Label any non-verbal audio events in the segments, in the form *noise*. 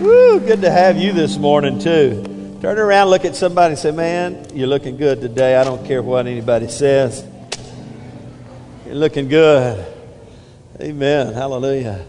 Woo, good to have you this morning, too. Turn around, look at somebody and say, Man, you're looking good today. I don't care what anybody says. You're looking good. Amen. Hallelujah.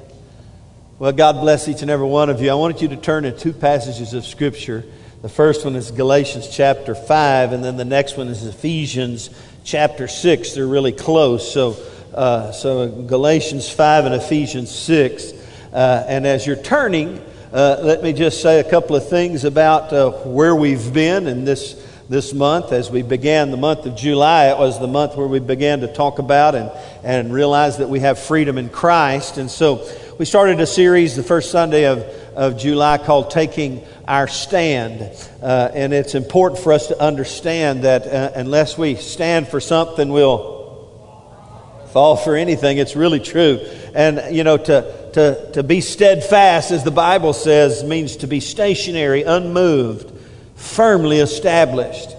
Well, God bless each and every one of you. I wanted you to turn to two passages of Scripture. The first one is Galatians chapter 5, and then the next one is Ephesians chapter 6. They're really close. So, uh, so Galatians 5 and Ephesians 6. Uh, and as you're turning, uh, let me just say a couple of things about uh, where we've been in this, this month. As we began the month of July, it was the month where we began to talk about and, and realize that we have freedom in Christ. And so we started a series the first Sunday of, of July called Taking Our Stand. Uh, and it's important for us to understand that uh, unless we stand for something, we'll fall for anything. It's really true. And, you know, to, to, to be steadfast, as the Bible says, means to be stationary, unmoved, firmly established.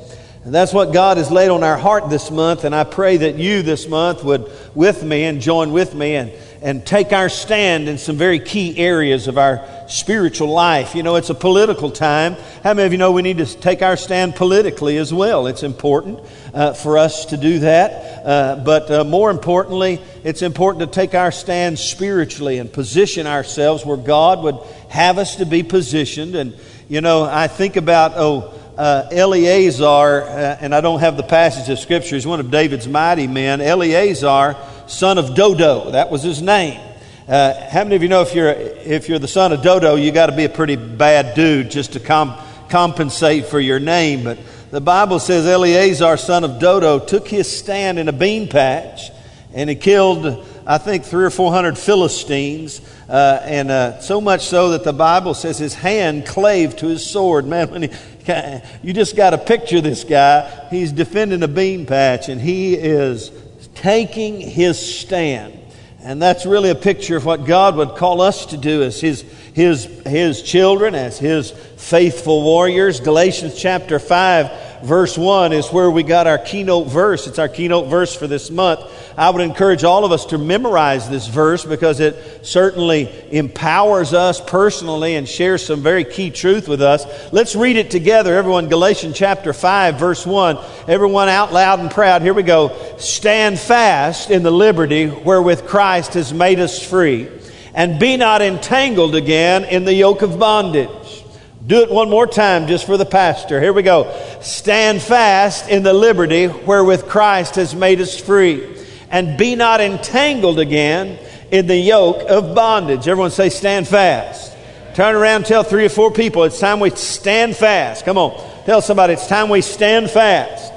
And that's what God has laid on our heart this month. And I pray that you this month would, with me and join with me and, and take our stand in some very key areas of our spiritual life. You know, it's a political time. How many of you know we need to take our stand politically as well? It's important uh, for us to do that. Uh, but uh, more importantly, it's important to take our stand spiritually and position ourselves where God would have us to be positioned. And, you know, I think about, oh, uh, Eleazar, uh, and I don't have the passage of Scripture, he's one of David's mighty men. Eleazar, son of Dodo, that was his name. Uh, how many of you know if you're, if you're the son of Dodo, you got to be a pretty bad dude just to com- compensate for your name? But the Bible says Eleazar, son of Dodo, took his stand in a bean patch and he killed, I think, three or four hundred Philistines. Uh, and uh, so much so that the Bible says his hand clave to his sword. Man, when he, *laughs* you just got to picture this guy. He's defending a bean patch and he is taking his stand. And that's really a picture of what God would call us to do as His, His, His children, as His faithful warriors. Galatians chapter 5, verse 1 is where we got our keynote verse. It's our keynote verse for this month. I would encourage all of us to memorize this verse because it certainly empowers us personally and shares some very key truth with us. Let's read it together, everyone. Galatians chapter 5, verse 1. Everyone out loud and proud. Here we go. Stand fast in the liberty wherewith Christ has made us free, and be not entangled again in the yoke of bondage. Do it one more time just for the pastor. Here we go. Stand fast in the liberty wherewith Christ has made us free and be not entangled again in the yoke of bondage. Everyone say, stand fast. Turn around tell three or four people, it's time we stand fast. Come on. Tell somebody, it's time we stand fast.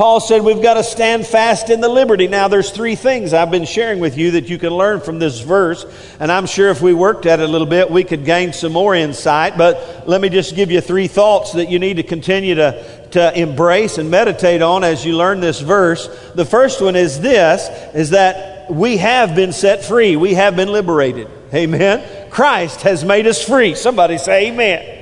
Paul said we've got to stand fast in the liberty. Now, there's three things I've been sharing with you that you can learn from this verse, and I'm sure if we worked at it a little bit, we could gain some more insight. But let me just give you three thoughts that you need to continue to, to embrace and meditate on as you learn this verse. The first one is this, is that we have been set free. We have been liberated. Amen. Christ has made us free. Somebody say amen.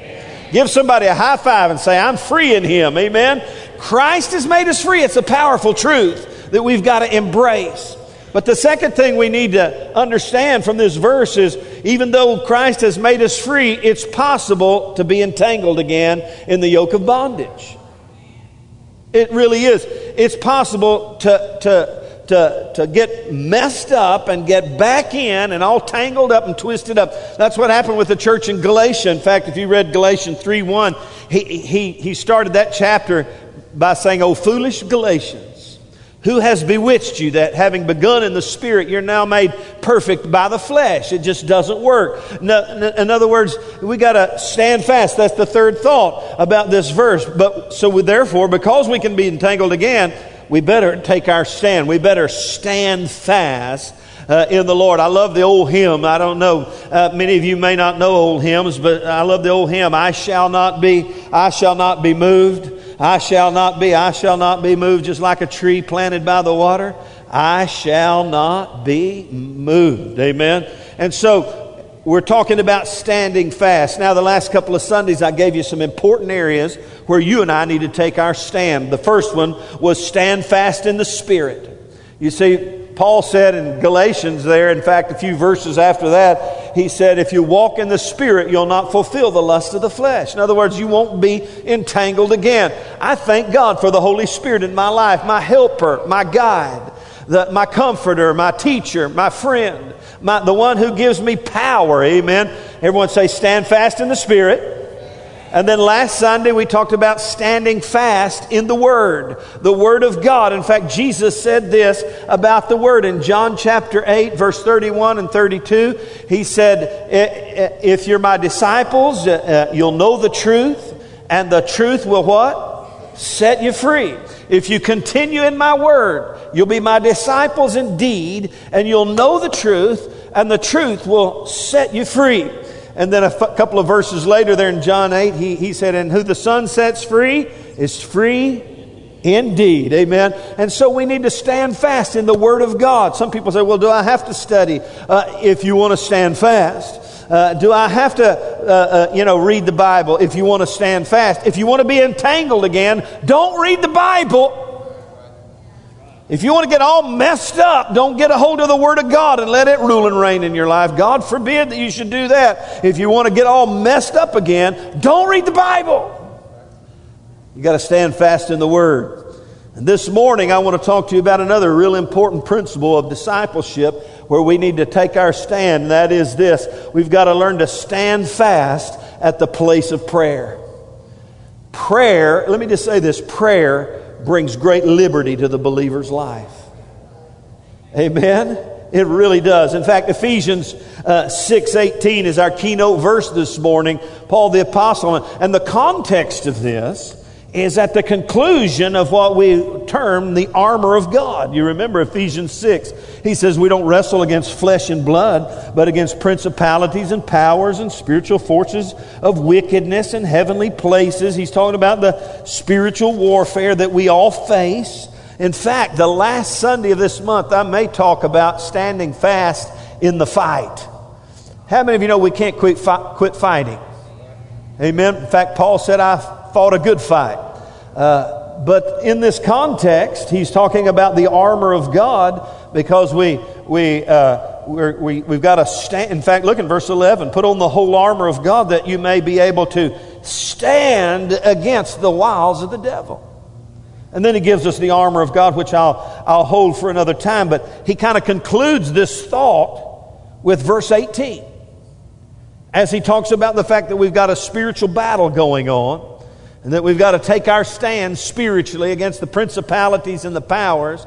Give somebody a high five and say, I'm free in Him. Amen. Christ has made us free. It's a powerful truth that we've got to embrace. But the second thing we need to understand from this verse is even though Christ has made us free, it's possible to be entangled again in the yoke of bondage. It really is. It's possible to, to, to, to get messed up and get back in and all tangled up and twisted up. That's what happened with the church in Galatia. In fact, if you read Galatians 3 1, he, he, he started that chapter by saying, O foolish Galatians, who has bewitched you that having begun in the Spirit, you're now made perfect by the flesh? It just doesn't work. in other words, we got to stand fast. That's the third thought about this verse. But so we, therefore, because we can be entangled again, we better take our stand. We better stand fast uh, in the Lord. I love the old hymn. I don't know, uh, many of you may not know old hymns, but I love the old hymn. I shall not be, I shall not be moved. I shall not be, I shall not be moved just like a tree planted by the water. I shall not be moved. Amen. And so we're talking about standing fast. Now, the last couple of Sundays, I gave you some important areas where you and I need to take our stand. The first one was stand fast in the Spirit. You see, Paul said in Galatians there, in fact, a few verses after that, he said, If you walk in the Spirit, you'll not fulfill the lust of the flesh. In other words, you won't be entangled again. I thank God for the Holy Spirit in my life, my helper, my guide, the, my comforter, my teacher, my friend, my, the one who gives me power. Amen. Everyone say, Stand fast in the Spirit. And then last Sunday we talked about standing fast in the Word, the Word of God. In fact, Jesus said this about the Word in John chapter 8, verse 31 and 32. He said, If you're my disciples, uh, uh, you'll know the truth, and the truth will what? Set you free. If you continue in my Word, you'll be my disciples indeed, and you'll know the truth, and the truth will set you free. And then a f- couple of verses later, there in John 8, he, he said, And who the Son sets free is free indeed. Amen. And so we need to stand fast in the Word of God. Some people say, Well, do I have to study uh, if you want to stand fast? Uh, do I have to, uh, uh you know, read the Bible if you want to stand fast? If you want to be entangled again, don't read the Bible. If you want to get all messed up, don't get a hold of the Word of God and let it rule and reign in your life. God forbid that you should do that. If you want to get all messed up again, don't read the Bible. You got to stand fast in the Word. And this morning, I want to talk to you about another real important principle of discipleship where we need to take our stand, and that is this we've got to learn to stand fast at the place of prayer. Prayer, let me just say this prayer brings great liberty to the believer's life. Amen. It really does. In fact, Ephesians uh, 6:18 is our keynote verse this morning. Paul the apostle and the context of this is at the conclusion of what we term the armor of God. You remember Ephesians 6. He says, We don't wrestle against flesh and blood, but against principalities and powers and spiritual forces of wickedness in heavenly places. He's talking about the spiritual warfare that we all face. In fact, the last Sunday of this month, I may talk about standing fast in the fight. How many of you know we can't quit, fi- quit fighting? Amen. In fact, Paul said, I fought a good fight. Uh, but in this context, he's talking about the armor of God because we, we, uh, we we've got to stand. In fact, look in verse 11 put on the whole armor of God that you may be able to stand against the wiles of the devil. And then he gives us the armor of God, which I'll, I'll hold for another time. But he kind of concludes this thought with verse 18 as he talks about the fact that we've got a spiritual battle going on and that we've got to take our stand spiritually against the principalities and the powers.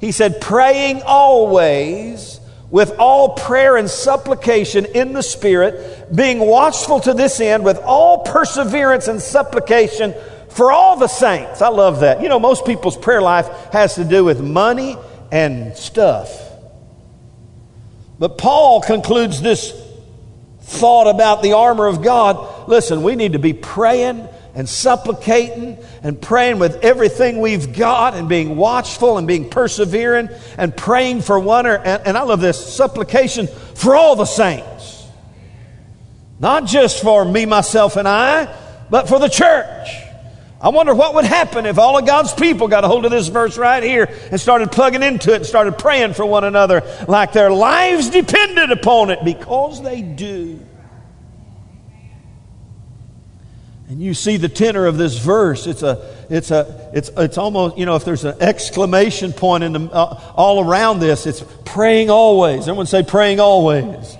He said, praying always with all prayer and supplication in the Spirit, being watchful to this end with all perseverance and supplication for all the saints. I love that. You know, most people's prayer life has to do with money and stuff. But Paul concludes this thought about the armor of God. Listen, we need to be praying and supplicating and praying with everything we've got and being watchful and being persevering and praying for one or, and, and I love this supplication for all the saints. Not just for me, myself, and I, but for the church. I wonder what would happen if all of God's people got a hold of this verse right here and started plugging into it and started praying for one another like their lives depended upon it because they do. And you see the tenor of this verse. It's a, it's a, it's, it's almost, you know, if there's an exclamation point in the, uh, all around this, it's praying always. Everyone say praying always.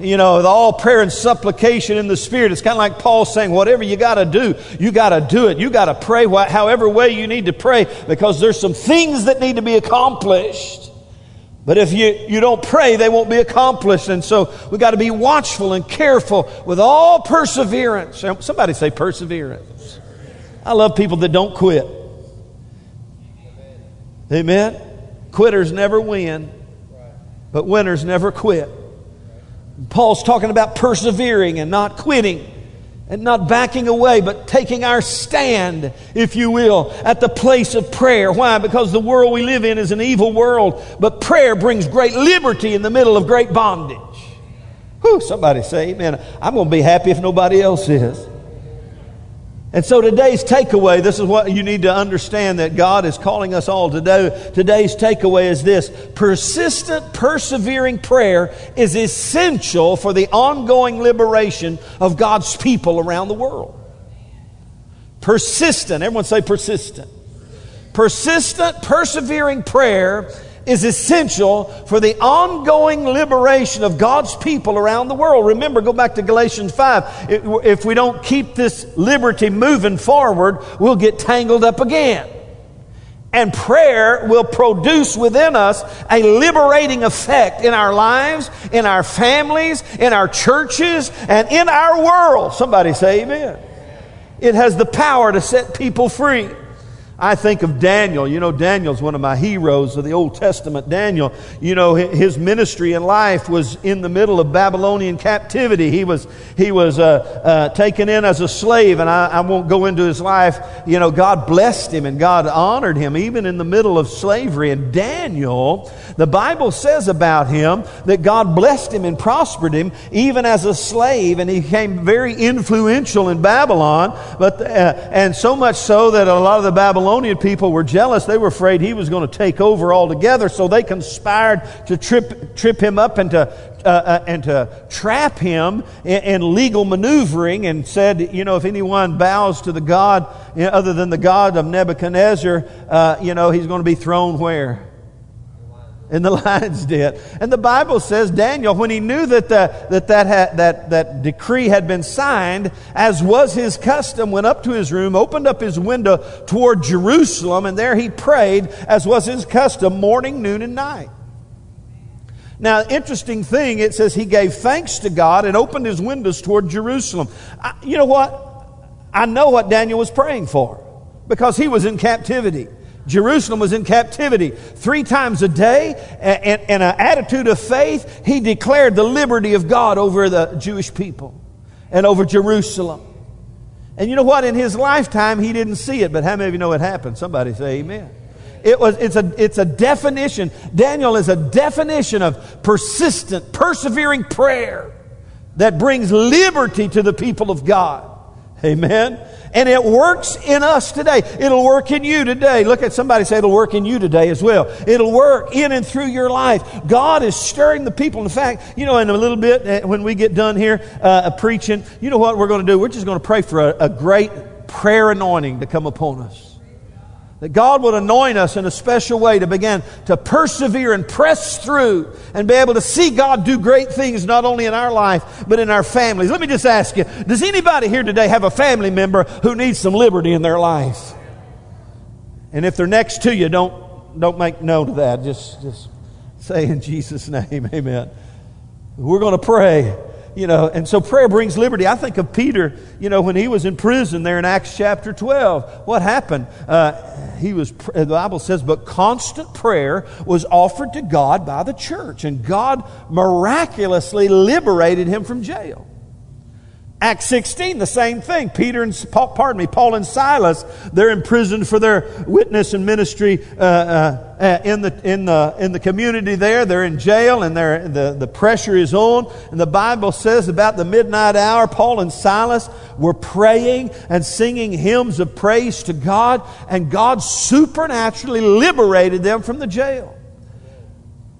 You know, with all prayer and supplication in the Spirit. It's kind of like Paul saying, whatever you got to do, you got to do it. You got to pray however way you need to pray because there's some things that need to be accomplished. But if you, you don't pray, they won't be accomplished. And so we got to be watchful and careful with all perseverance. Somebody say perseverance. I love people that don't quit. Amen. Quitters never win, but winners never quit. Paul's talking about persevering and not quitting and not backing away, but taking our stand, if you will, at the place of prayer. Why? Because the world we live in is an evil world, but prayer brings great liberty in the middle of great bondage. Whew, somebody say, amen. I'm going to be happy if nobody else is. And so today's takeaway, this is what you need to understand that God is calling us all to do. Today's takeaway is this. Persistent, persevering prayer is essential for the ongoing liberation of God's people around the world. Persistent, everyone say persistent. Persistent, persevering prayer is essential for the ongoing liberation of God's people around the world. Remember, go back to Galatians 5. If we don't keep this liberty moving forward, we'll get tangled up again. And prayer will produce within us a liberating effect in our lives, in our families, in our churches, and in our world. Somebody say amen. It has the power to set people free. I think of Daniel. You know, Daniel's one of my heroes of the Old Testament. Daniel, you know, his ministry and life was in the middle of Babylonian captivity. He was, he was uh, uh, taken in as a slave, and I, I won't go into his life. You know, God blessed him and God honored him even in the middle of slavery. And Daniel, the Bible says about him that God blessed him and prospered him even as a slave, and he became very influential in Babylon. But, uh, and so much so that a lot of the Babylonians Babylonian people were jealous. They were afraid he was going to take over altogether, so they conspired to trip, trip him up and to, uh, uh, and to trap him in, in, legal maneuvering and said, you know, if anyone bows to the God you know, other than the God of Nebuchadnezzar, uh, you know, he's going to be thrown where? *laughs* in the lion's den. And the Bible says Daniel, when he knew that the, that, that, that that decree had been signed, as was his custom, went up to his room, opened up his window toward Jerusalem, and there he prayed, as was his custom, morning, noon, and night. Now, interesting thing, it says he gave thanks to God and opened his windows toward Jerusalem. I, you know what? I know what Daniel was praying for because he was in captivity. Jerusalem was in captivity. Three times a day, and an attitude of faith, he declared the liberty of God over the Jewish people and over Jerusalem. And you know what? In his lifetime, he didn't see it, but how many of you know it happened? Somebody say amen. It was, it's, a, it's a definition. Daniel is a definition of persistent, persevering prayer that brings liberty to the people of God. Amen. And it works in us today. It'll work in you today. Look at somebody say it'll work in you today as well. It'll work in and through your life. God is stirring the people. In fact, you know, in a little bit, uh, when we get done here uh, preaching, you know what we're going to do? We're just going to pray for a, a great prayer anointing to come upon us that God would anoint us in a special way to begin to persevere and press through and be able to see God do great things not only in our life but in our families. Let me just ask you, does anybody here today have a family member who needs some liberty in their life? And if they're next to you, don't don't make note of that. Just just say in Jesus name, *laughs* amen. We're going to pray you know, and so prayer brings liberty. I think of Peter, you know, when he was in prison there in Acts chapter 12. What happened? Uh, he was, the Bible says, but constant prayer was offered to God by the church, and God miraculously liberated him from jail. Acts 16, the same thing. Peter and, pardon me, Paul and Silas, they're imprisoned for their witness and ministry uh, uh, uh, in, the, in, the, in the community there. They're in jail and they're, the, the pressure is on. And the Bible says about the midnight hour, Paul and Silas were praying and singing hymns of praise to God, and God supernaturally liberated them from the jail.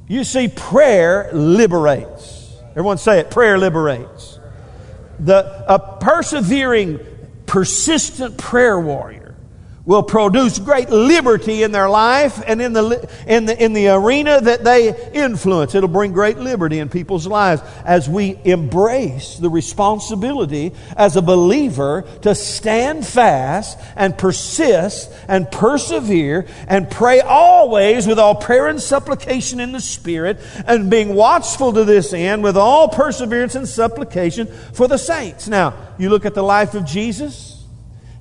You see, prayer liberates. Everyone say it prayer liberates the, a persevering, persistent prayer warrior will produce great liberty in their life and in the, in the, in the arena that they influence. It'll bring great liberty in people's lives as we embrace the responsibility as a believer to stand fast and persist and persevere and pray always with all prayer and supplication in the Spirit and being watchful to this end with all perseverance and supplication for the saints. Now, you look at the life of Jesus.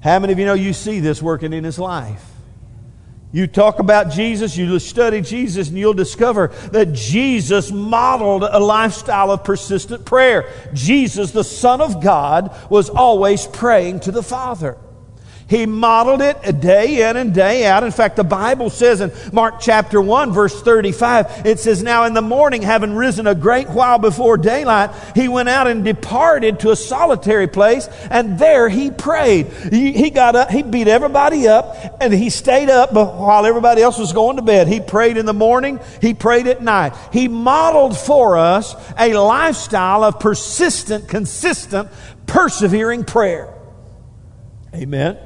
How many of you know you see this working in his life? You talk about Jesus, you study Jesus, and you'll discover that Jesus modeled a lifestyle of persistent prayer. Jesus, the Son of God, was always praying to the Father. He modeled it day in and day out. In fact, the Bible says in Mark chapter 1, verse 35, it says, Now in the morning, having risen a great while before daylight, he went out and departed to a solitary place, and there he prayed. He, he got up, he beat everybody up, and he stayed up while everybody else was going to bed. He prayed in the morning, he prayed at night. He modeled for us a lifestyle of persistent, consistent, persevering prayer. Amen.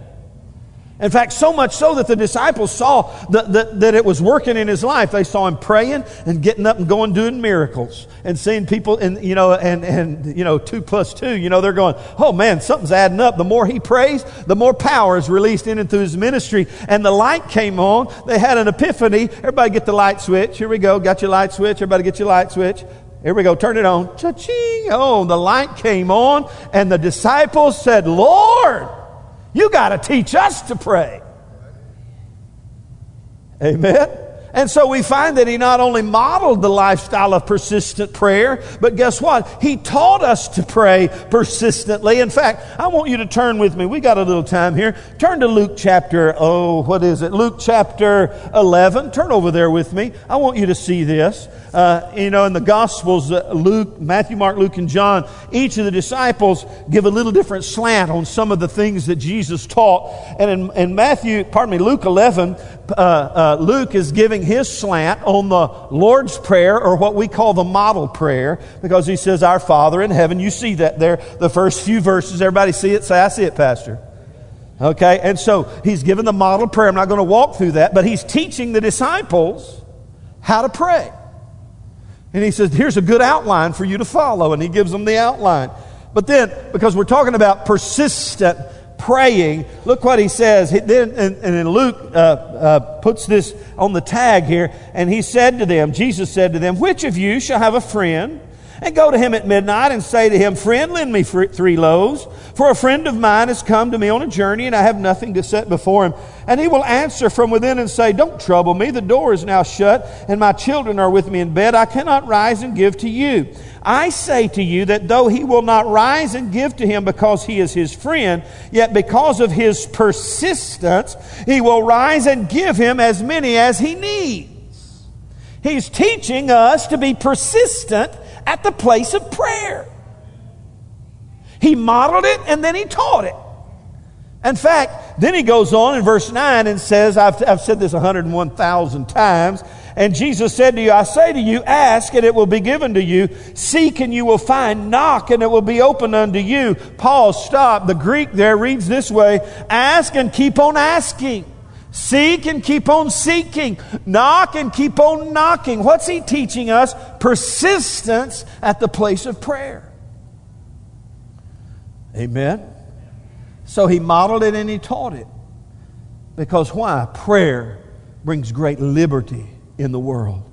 In fact, so much so that the disciples saw that, that, that, it was working in his life. They saw him praying and getting up and going doing miracles and seeing people and you know and and you know two plus two, you know, they're going, Oh man, something's adding up. The more he prays, the more power is released in and through his ministry. And the light came on. They had an epiphany. Everybody get the light switch. Here we go. Got your light switch. Everybody get your light switch. Here we go. Turn it on. Cha-ching. Oh, the light came on, and the disciples said, Lord, you got to teach us to pray. Amen. And so we find that he not only modeled the lifestyle of persistent prayer, but guess what? He taught us to pray persistently. In fact, I want you to turn with me. We got a little time here. Turn to Luke chapter, oh, what is it? Luke chapter 11. Turn over there with me. I want you to see this. Uh, you know, in the Gospels, uh, Luke, Matthew, Mark, Luke, and John, each of the disciples give a little different slant on some of the things that Jesus taught. And in, in Matthew, pardon me, Luke 11, uh, uh, Luke is giving his slant on the Lord's Prayer, or what we call the model prayer, because he says, Our Father in heaven. You see that there, the first few verses. Everybody see it? Say, I see it, Pastor. Okay, and so he's given the model prayer. I'm not going to walk through that, but he's teaching the disciples how to pray. And he says, Here's a good outline for you to follow. And he gives them the outline. But then, because we're talking about persistent praying, look what he says. Then, and, and Luke uh, uh, puts this on the tag here. And he said to them, Jesus said to them, Which of you shall have a friend? And go to him at midnight and say to him, Friend, lend me three loaves, for a friend of mine has come to me on a journey, and I have nothing to set before him. And he will answer from within and say, Don't trouble me, the door is now shut, and my children are with me in bed. I cannot rise and give to you. I say to you that though he will not rise and give to him because he is his friend, yet because of his persistence, he will rise and give him as many as he needs. He's teaching us to be persistent at the place of prayer. He modeled it and then he taught it. In fact, then he goes on in verse 9 and says, I've, I've said this 101,000 times, and Jesus said to you, I say to you, ask and it will be given to you. Seek and you will find. Knock and it will be opened unto you. Paul, stop. The Greek there reads this way Ask and keep on asking. Seek and keep on seeking. Knock and keep on knocking. What's he teaching us? Persistence at the place of prayer. Amen. So he modeled it and he taught it. Because why? Prayer brings great liberty in the world.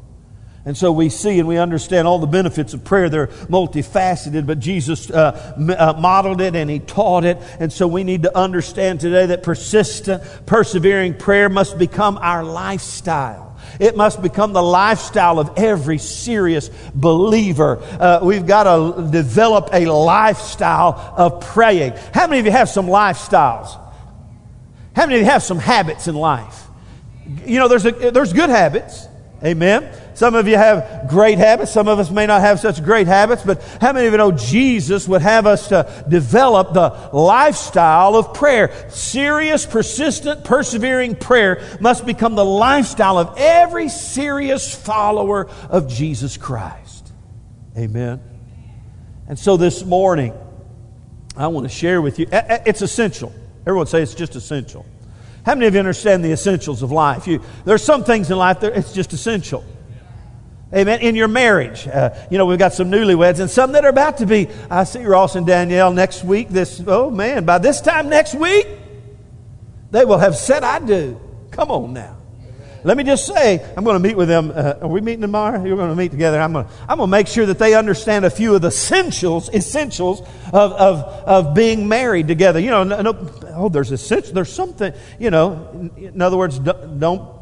And so we see and we understand all the benefits of prayer. They're multifaceted, but Jesus uh, uh, modeled it and he taught it. And so we need to understand today that persistent, persevering prayer must become our lifestyle. It must become the lifestyle of every serious believer. Uh, we've got to develop a lifestyle of praying. How many of you have some lifestyles? How many of you have some habits in life? You know, there's, a, there's good habits. Amen. Some of you have great habits. Some of us may not have such great habits, but how many of you know Jesus would have us to develop the lifestyle of prayer? Serious, persistent, persevering prayer must become the lifestyle of every serious follower of Jesus Christ. Amen. And so this morning, I want to share with you, it's essential. Everyone say it's just essential. How many of you understand the essentials of life? You, there's some things in life that it's just essential. Amen. In your marriage, uh, you know, we've got some newlyweds and some that are about to be. I see Ross and Danielle next week. This, oh man, by this time next week, they will have said, I do. Come on now. Let me just say, I'm going to meet with them. Uh, are we meeting tomorrow? You're going to meet together. I'm going to, I'm going to make sure that they understand a few of the essentials, essentials of, of, of being married together. You know, no, no, oh, there's essential, there's something, you know, in other words, don't don't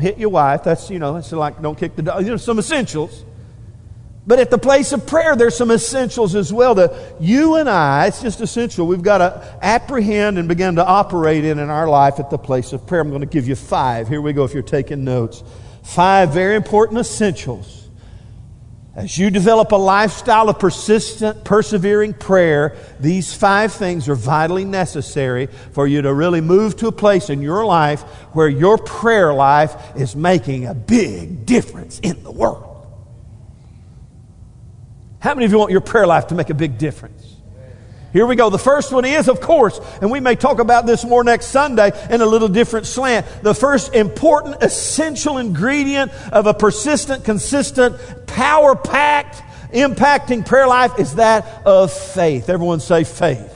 hit your wife. That's, you know, that's like don't kick the dog. You know, some essentials. But at the place of prayer, there's some essentials as well that you and I, it's just essential, we've got to apprehend and begin to operate in in our life at the place of prayer. I'm going to give you five. Here we go if you're taking notes. Five very important essentials. As you develop a lifestyle of persistent, persevering prayer, these five things are vitally necessary for you to really move to a place in your life where your prayer life is making a big difference in the world. How many of you want your prayer life to make a big difference? Here we go. The first one is, of course, and we may talk about this more next Sunday in a little different slant. The first important, essential ingredient of a persistent, consistent, power packed, impacting prayer life is that of faith. Everyone say faith.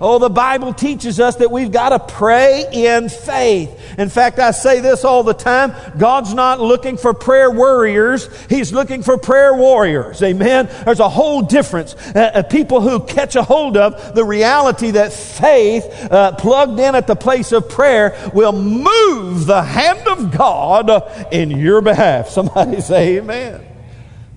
Oh, the Bible teaches us that we've got to pray in faith. In fact, I say this all the time. God's not looking for prayer warriors. He's looking for prayer warriors. Amen. There's a whole difference. Uh, uh, people who catch a hold of the reality that faith uh, plugged in at the place of prayer will move the hand of God in your behalf. Somebody *laughs* say amen.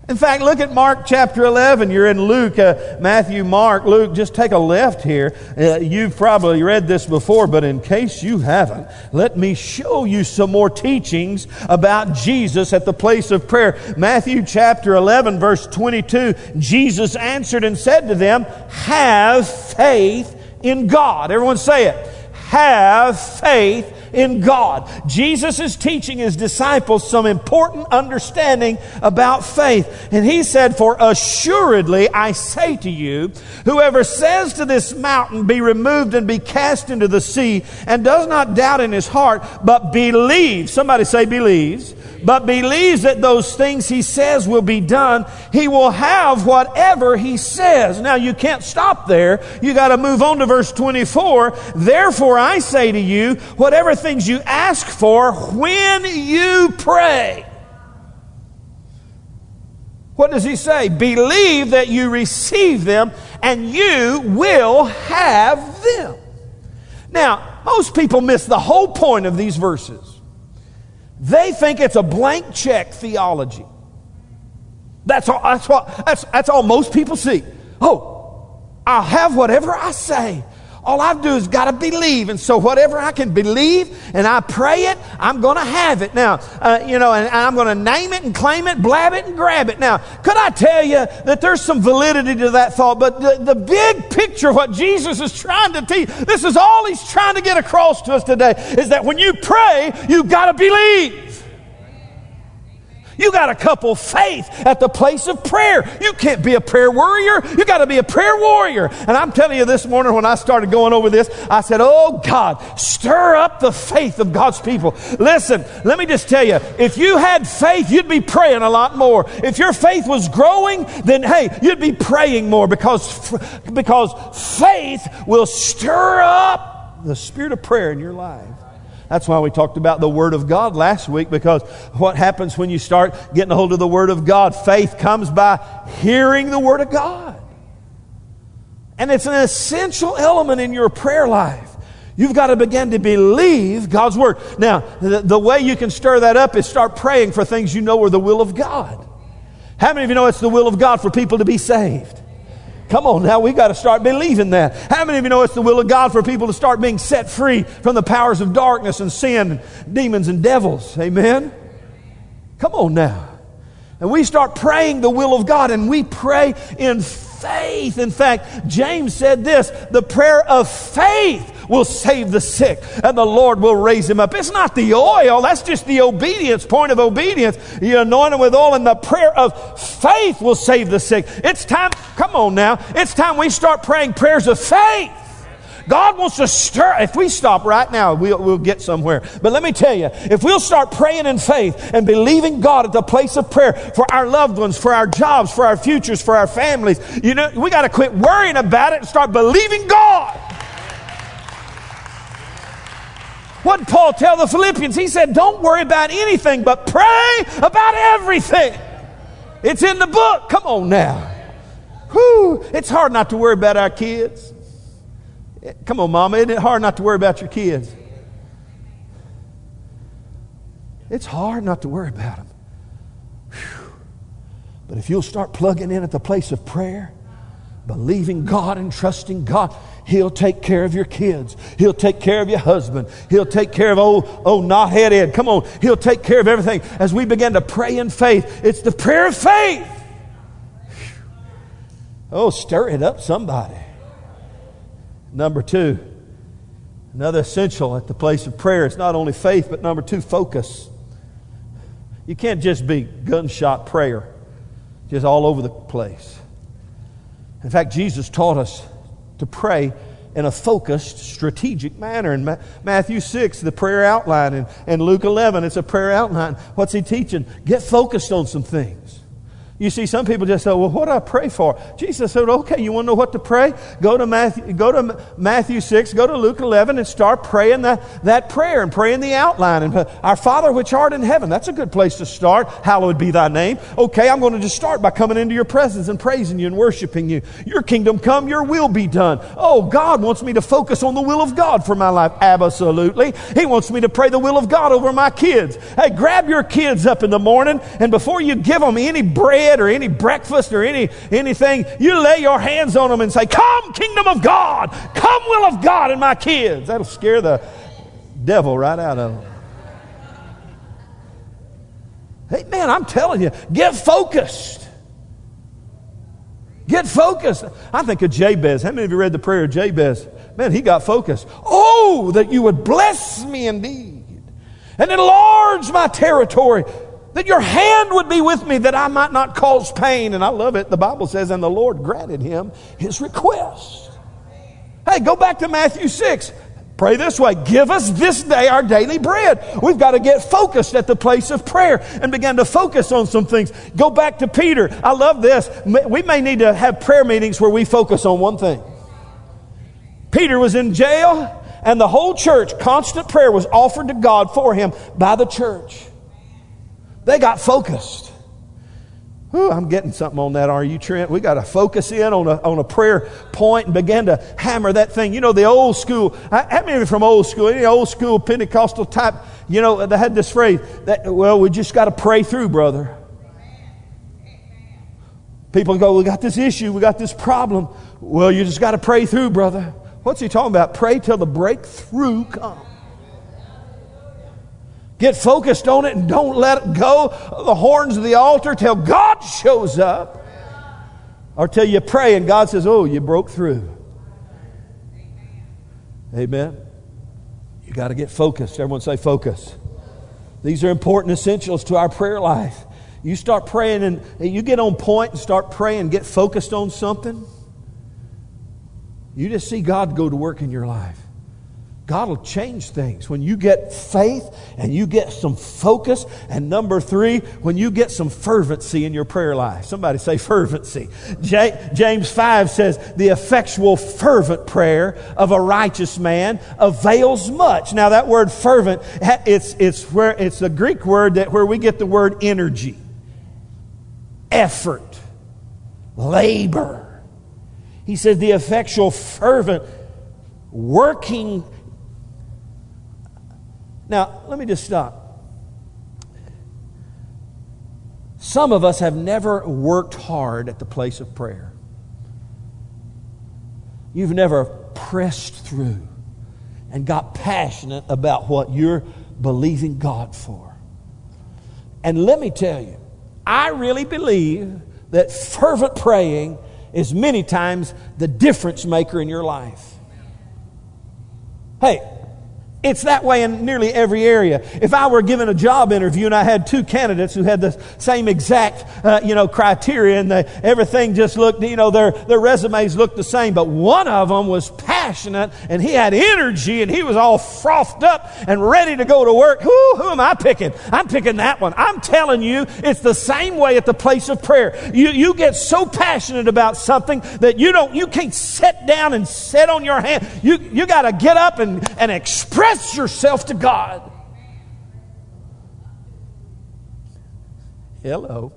In fact, look at Mark chapter 11. You're in Luke, uh, Matthew, Mark, Luke. Just take a left here. Uh, you've probably read this before, but in case you haven't, let me show you some more teachings about Jesus at the place of prayer. Matthew chapter 11, verse 22. Jesus answered and said to them, Have faith in God. Everyone say it. Have faith in God. Jesus is teaching his disciples some important understanding about faith. And he said, For assuredly I say to you, whoever says to this mountain, Be removed and be cast into the sea, and does not doubt in his heart, but believes, somebody say believes, but believes that those things he says will be done, he will have whatever he says. Now you can't stop there. You got to move on to verse 24. Therefore I say to you, whatever things you ask for when you pray. What does he say? Believe that you receive them and you will have them. Now, most people miss the whole point of these verses. They think it's a blank check theology. That's all, that's, what, that's, that's all most people see. Oh, I'll have whatever I say. All I do is got to believe. And so, whatever I can believe and I pray it, I'm going to have it. Now, uh, you know, and I'm going to name it and claim it, blab it and grab it. Now, could I tell you that there's some validity to that thought? But the, the big picture, of what Jesus is trying to teach, this is all he's trying to get across to us today, is that when you pray, you've got to believe. You got to couple faith at the place of prayer. You can't be a prayer warrior. You got to be a prayer warrior. And I'm telling you this morning when I started going over this, I said, Oh God, stir up the faith of God's people. Listen, let me just tell you, if you had faith, you'd be praying a lot more. If your faith was growing, then hey, you'd be praying more because, because faith will stir up the spirit of prayer in your life. That's why we talked about the Word of God last week because what happens when you start getting a hold of the Word of God? Faith comes by hearing the Word of God. And it's an essential element in your prayer life. You've got to begin to believe God's Word. Now, the, the way you can stir that up is start praying for things you know are the will of God. How many of you know it's the will of God for people to be saved? Come on now, we got to start believing that. How many of you know it's the will of God for people to start being set free from the powers of darkness and sin, and demons and devils? Amen? Come on now. And we start praying the will of God and we pray in faith. In fact, James said this the prayer of faith will save the sick and the Lord will raise him up. It's not the oil, that's just the obedience, point of obedience. You anoint him with oil and the prayer of faith will save the sick. It's time, come on now, it's time we start praying prayers of faith. God wants to stir. If we stop right now, we'll, we'll get somewhere. But let me tell you, if we'll start praying in faith and believing God at the place of prayer for our loved ones, for our jobs, for our futures, for our families, you know, we got to quit worrying about it and start believing God. What did Paul tell the Philippians? He said, Don't worry about anything, but pray about everything. It's in the book. Come on now. Whew, it's hard not to worry about our kids. Come on, Mama. Isn't it hard not to worry about your kids? It's hard not to worry about them. Whew. But if you'll start plugging in at the place of prayer, believing God and trusting God, He'll take care of your kids. He'll take care of your husband. He'll take care of old, old knothead Ed. Come on. He'll take care of everything. As we begin to pray in faith, it's the prayer of faith. Oh, stir it up, somebody. Number two, another essential at the place of prayer is not only faith, but number two, focus. You can't just be gunshot prayer, just all over the place. In fact, Jesus taught us to pray in a focused, strategic manner. In Matthew 6, the prayer outline, and, and Luke 11, it's a prayer outline. What's he teaching? Get focused on some things. You see, some people just say, well, what do I pray for? Jesus said, okay, you want to know what to pray? Go to Matthew, go to Matthew 6, go to Luke 11 and start praying that, that prayer and praying the outline. And uh, our Father which art in heaven, that's a good place to start. Hallowed be thy name. Okay, I'm going to just start by coming into your presence and praising you and worshiping you. Your kingdom come, your will be done. Oh, God wants me to focus on the will of God for my life. Absolutely. He wants me to pray the will of God over my kids. Hey, grab your kids up in the morning and before you give them any bread, or any breakfast or any anything, you lay your hands on them and say, Come, kingdom of God, come, will of God in my kids. That'll scare the devil right out of them. Hey, man, I'm telling you, get focused. Get focused. I think of Jabez. How many of you read the prayer of Jabez? Man, he got focused. Oh, that you would bless me indeed and enlarge my territory that your hand would be with me that I might not cause pain. And I love it. The Bible says, and the Lord granted him his request. Hey, go back to Matthew 6. Pray this way Give us this day our daily bread. We've got to get focused at the place of prayer and begin to focus on some things. Go back to Peter. I love this. We may need to have prayer meetings where we focus on one thing. Peter was in jail, and the whole church, constant prayer was offered to God for him by the church. They got focused. Ooh, I'm getting something on that, are you, Trent? We got to focus in on a, on a prayer point and begin to hammer that thing. You know, the old school, how many from old school, any old school Pentecostal type, you know, they had this phrase that, well, we just got to pray through, brother. People go, we got this issue, we got this problem. Well, you just got to pray through, brother. What's he talking about? Pray till the breakthrough comes. Get focused on it and don't let it go the horns of the altar till God shows up. Or till you pray and God says, Oh, you broke through. Amen. You got to get focused. Everyone say focus. These are important essentials to our prayer life. You start praying and you get on point and start praying, get focused on something. You just see God go to work in your life. God will change things. When you get faith and you get some focus, and number three, when you get some fervency in your prayer life. Somebody say fervency. James 5 says, The effectual, fervent prayer of a righteous man avails much. Now, that word fervent, it's, it's, where, it's a Greek word that where we get the word energy, effort, labor. He says, The effectual, fervent, working now, let me just stop. Some of us have never worked hard at the place of prayer. You've never pressed through and got passionate about what you're believing God for. And let me tell you, I really believe that fervent praying is many times the difference maker in your life. Hey, it's that way in nearly every area. If I were given a job interview and I had two candidates who had the same exact, uh, you know, criteria and the, everything just looked, you know, their, their resumes looked the same, but one of them was passionate and he had energy and he was all frothed up and ready to go to work. Who, who am I picking? I'm picking that one. I'm telling you, it's the same way at the place of prayer. You, you get so passionate about something that you don't, you can't sit down and sit on your hand. You, you got to get up and, and express yourself to God. Hello.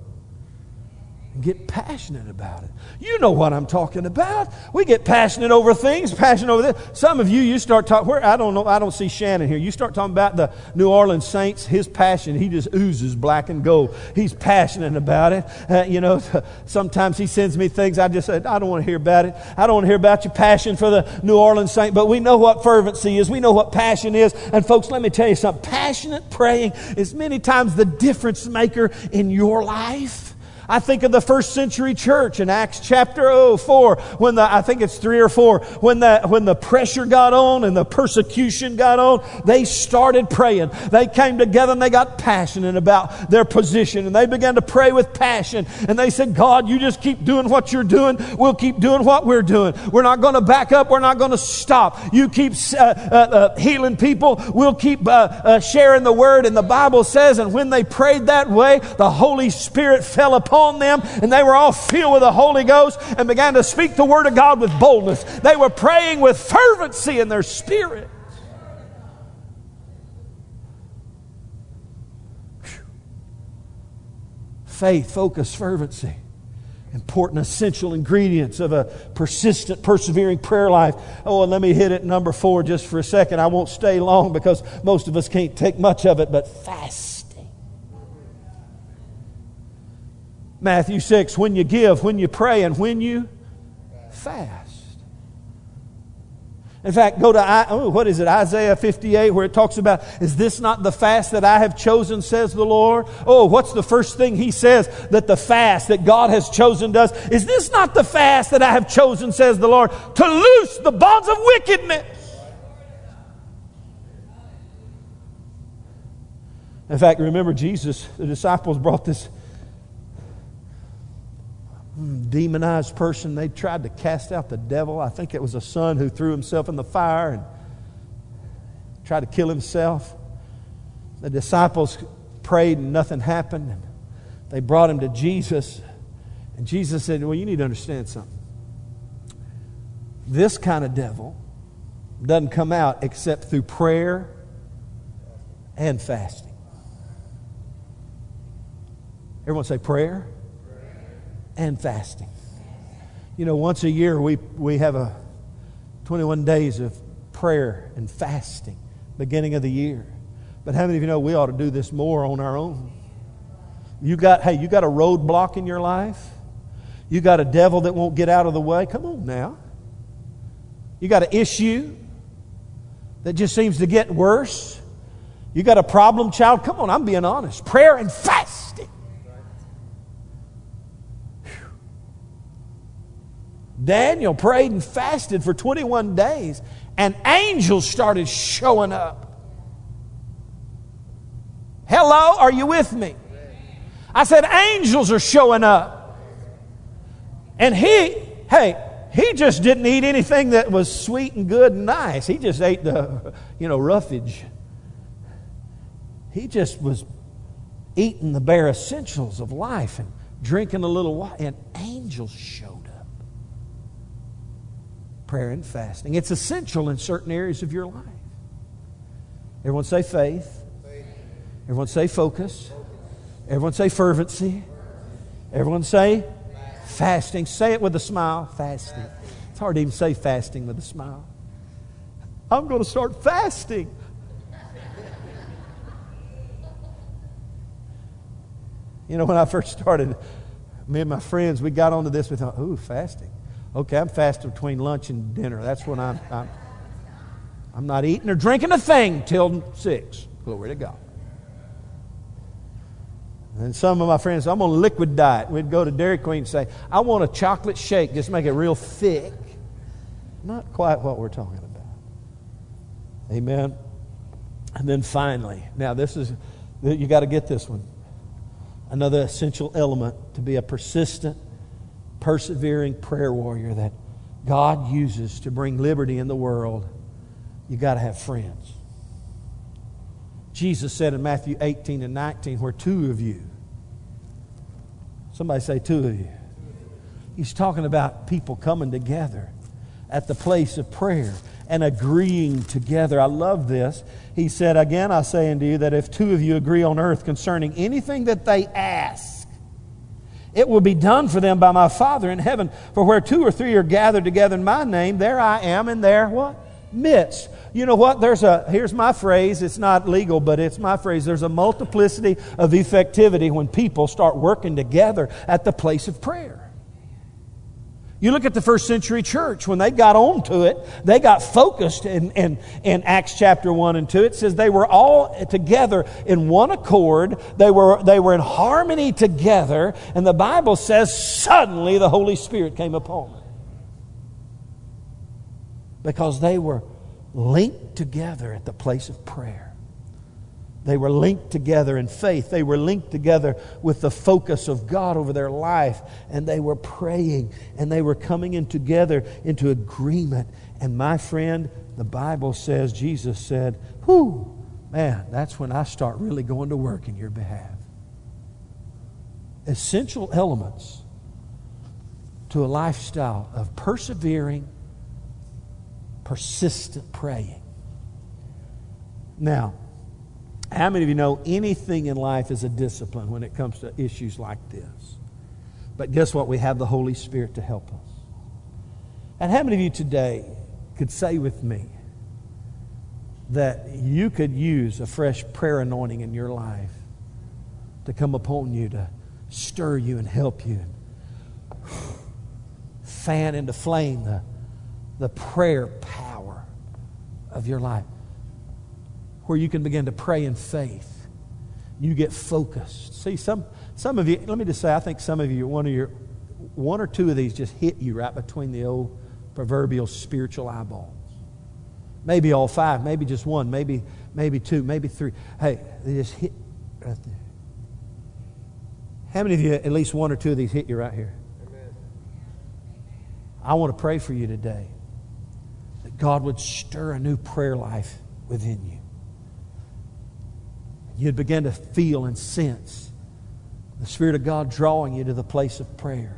Get passionate about it. You know what I'm talking about. We get passionate over things, passionate over this. Some of you, you start talking, where, I don't know, I don't see Shannon here. You start talking about the New Orleans Saints, his passion, he just oozes black and gold. He's passionate about it. Uh, you know, *laughs* sometimes he sends me things, I just I don't want to hear about it. I don't want to hear about your passion for the New Orleans Saints, but we know what fervency is. We know what passion is. And folks, let me tell you something. Passionate praying is many times the difference maker in your life. I think of the first century church in Acts chapter 4, when the, I think it's 3 or 4, when the, when the pressure got on and the persecution got on, they started praying. They came together and they got passionate about their position and they began to pray with passion. And they said, God, you just keep doing what you're doing. We'll keep doing what we're doing. We're not going to back up. We're not going to stop. You keep uh, uh, uh, healing people. We'll keep uh, uh, sharing the word. And the Bible says, and when they prayed that way, the Holy Spirit fell upon upon them, and they were all filled with the Holy Ghost and began to speak the Word of God with boldness. They were praying with fervency in their spirit. Faith, focus, fervency. Important essential ingredients of a persistent persevering prayer life. Oh and let me hit it number four just for a second. I won't stay long because most of us can't take much of it but fast Matthew 6, when you give, when you pray, and when you fast. In fact, go to, oh, what is it, Isaiah 58, where it talks about, is this not the fast that I have chosen, says the Lord? Oh, what's the first thing he says that the fast that God has chosen does? Is this not the fast that I have chosen, says the Lord, to loose the bonds of wickedness? In fact, remember Jesus, the disciples brought this demonized person. They tried to cast out the devil. I think it was a son who threw himself in the fire and tried to kill himself. The disciples prayed and nothing happened. And they brought him to Jesus. And Jesus said, Well, you need to understand something. This kind of devil doesn't come out except through prayer and fasting. Everyone say prayer and fasting. You know, once a year we, we have a 21 days of prayer and fasting, beginning of the year. But how many of you know we ought to do this more on our own? You got, hey, you got a roadblock in your life? You got a devil that won't get out of the way? Come on now. You got an issue that just seems to get worse? You got a problem child? Come on, I'm being honest. Prayer and fasting. Daniel prayed and fasted for 21 days, and angels started showing up. Hello, are you with me? I said, angels are showing up. And he, hey, he just didn't eat anything that was sweet and good and nice. He just ate the, you know, roughage. He just was eating the bare essentials of life and drinking a little water, and angels showed prayer and fasting. It's essential in certain areas of your life. Everyone say faith. Everyone say focus. Everyone say fervency. Everyone say fasting. Say it with a smile. Fasting. It's hard to even say fasting with a smile. I'm going to start fasting. You know, when I first started, me and my friends, we got onto this. We thought, ooh, fasting. Okay, I'm fasting between lunch and dinner. That's when I'm, I'm, I'm not eating or drinking a thing till six. Glory to God. And some of my friends, I'm on a liquid diet. We'd go to Dairy Queen and say, I want a chocolate shake, just make it real thick. Not quite what we're talking about. Amen. And then finally, now this is, you got to get this one. Another essential element to be a persistent persevering prayer warrior that God uses to bring liberty in the world, you got to have friends. Jesus said in Matthew 18 and 19, where two of you, somebody say two of you. He's talking about people coming together at the place of prayer and agreeing together. I love this. He said, Again, I say unto you that if two of you agree on earth concerning anything that they ask, It will be done for them by my Father in heaven. For where two or three are gathered together in my name, there I am in their what? Midst. You know what? There's a here's my phrase. It's not legal, but it's my phrase. There's a multiplicity of effectivity when people start working together at the place of prayer. You look at the first century church, when they got onto it, they got focused in, in, in, Acts chapter 1 and 2. It says they were all together in one accord, they were, they were in harmony together, and the Bible says suddenly the Holy Spirit came upon them. Because they were linked together at the place of prayer. They were linked together in faith. They were linked together with the focus of God over their life. And they were praying and they were coming in together into agreement. And my friend, the Bible says, Jesus said, Whew, man, that's when I start really going to work in your behalf. Essential elements to a lifestyle of persevering, persistent praying. Now, how many of you know anything in life is a discipline when it comes to issues like this? But guess what? We have the Holy Spirit to help us. And how many of you today could say with me that you could use a fresh prayer anointing in your life to come upon you to stir you and help you and *sighs* fan into flame the, the prayer power of your life? Where you can begin to pray in faith. You get focused. See, some, some of you, let me just say, I think some of you, one of your, one or two of these just hit you right between the old proverbial spiritual eyeballs. Maybe all five, maybe just one, maybe, maybe two, maybe three. Hey, they just hit right there. How many of you, at least one or two of these, hit you right here? I want to pray for you today that God would stir a new prayer life within you you'd begin to feel and sense the Spirit of God drawing you to the place of prayer.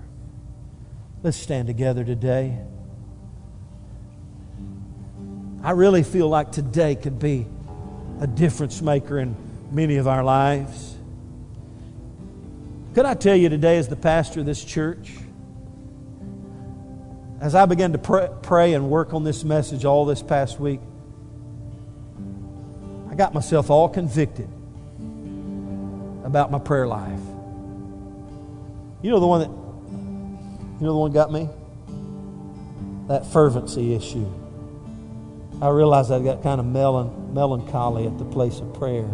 Let's stand together today. I really feel like today could be a difference maker in many of our lives. Could I tell you today, as the pastor of this church, as I began to pray, pray and work on this message all this past week, I got myself all convicted about my prayer life. You know the one that you know the one got me? That fervency issue. I realized I got kind of melan- melancholy at the place of prayer,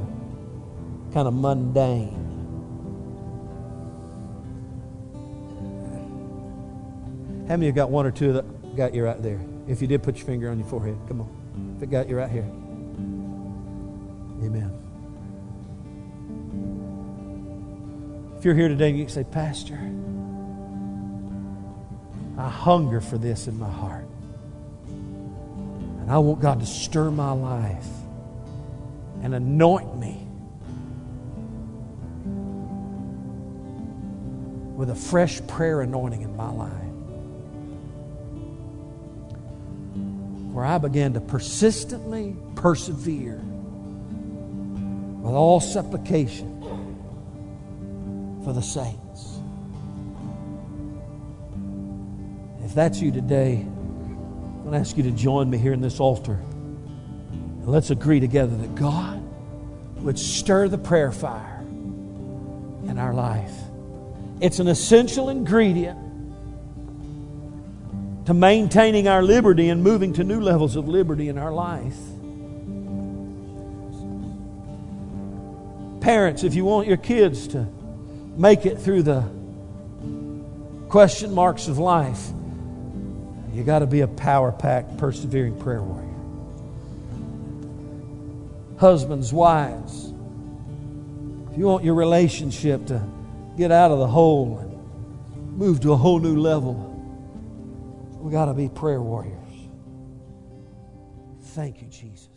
kind of mundane. How many you got one or two that got you right there? If you did, put your finger on your forehead. Come on. If it got you right here. Amen. If you're here today and you say, Pastor, I hunger for this in my heart. And I want God to stir my life and anoint me with a fresh prayer anointing in my life. Where I began to persistently persevere with all supplication for the saints. If that's you today, I'm going to ask you to join me here in this altar. And let's agree together that God would stir the prayer fire in our life. It's an essential ingredient to maintaining our liberty and moving to new levels of liberty in our life. Parents, if you want your kids to make it through the question marks of life, you got to be a power packed, persevering prayer warrior. Husbands, wives, if you want your relationship to get out of the hole and move to a whole new level, we got to be prayer warriors. Thank you, Jesus.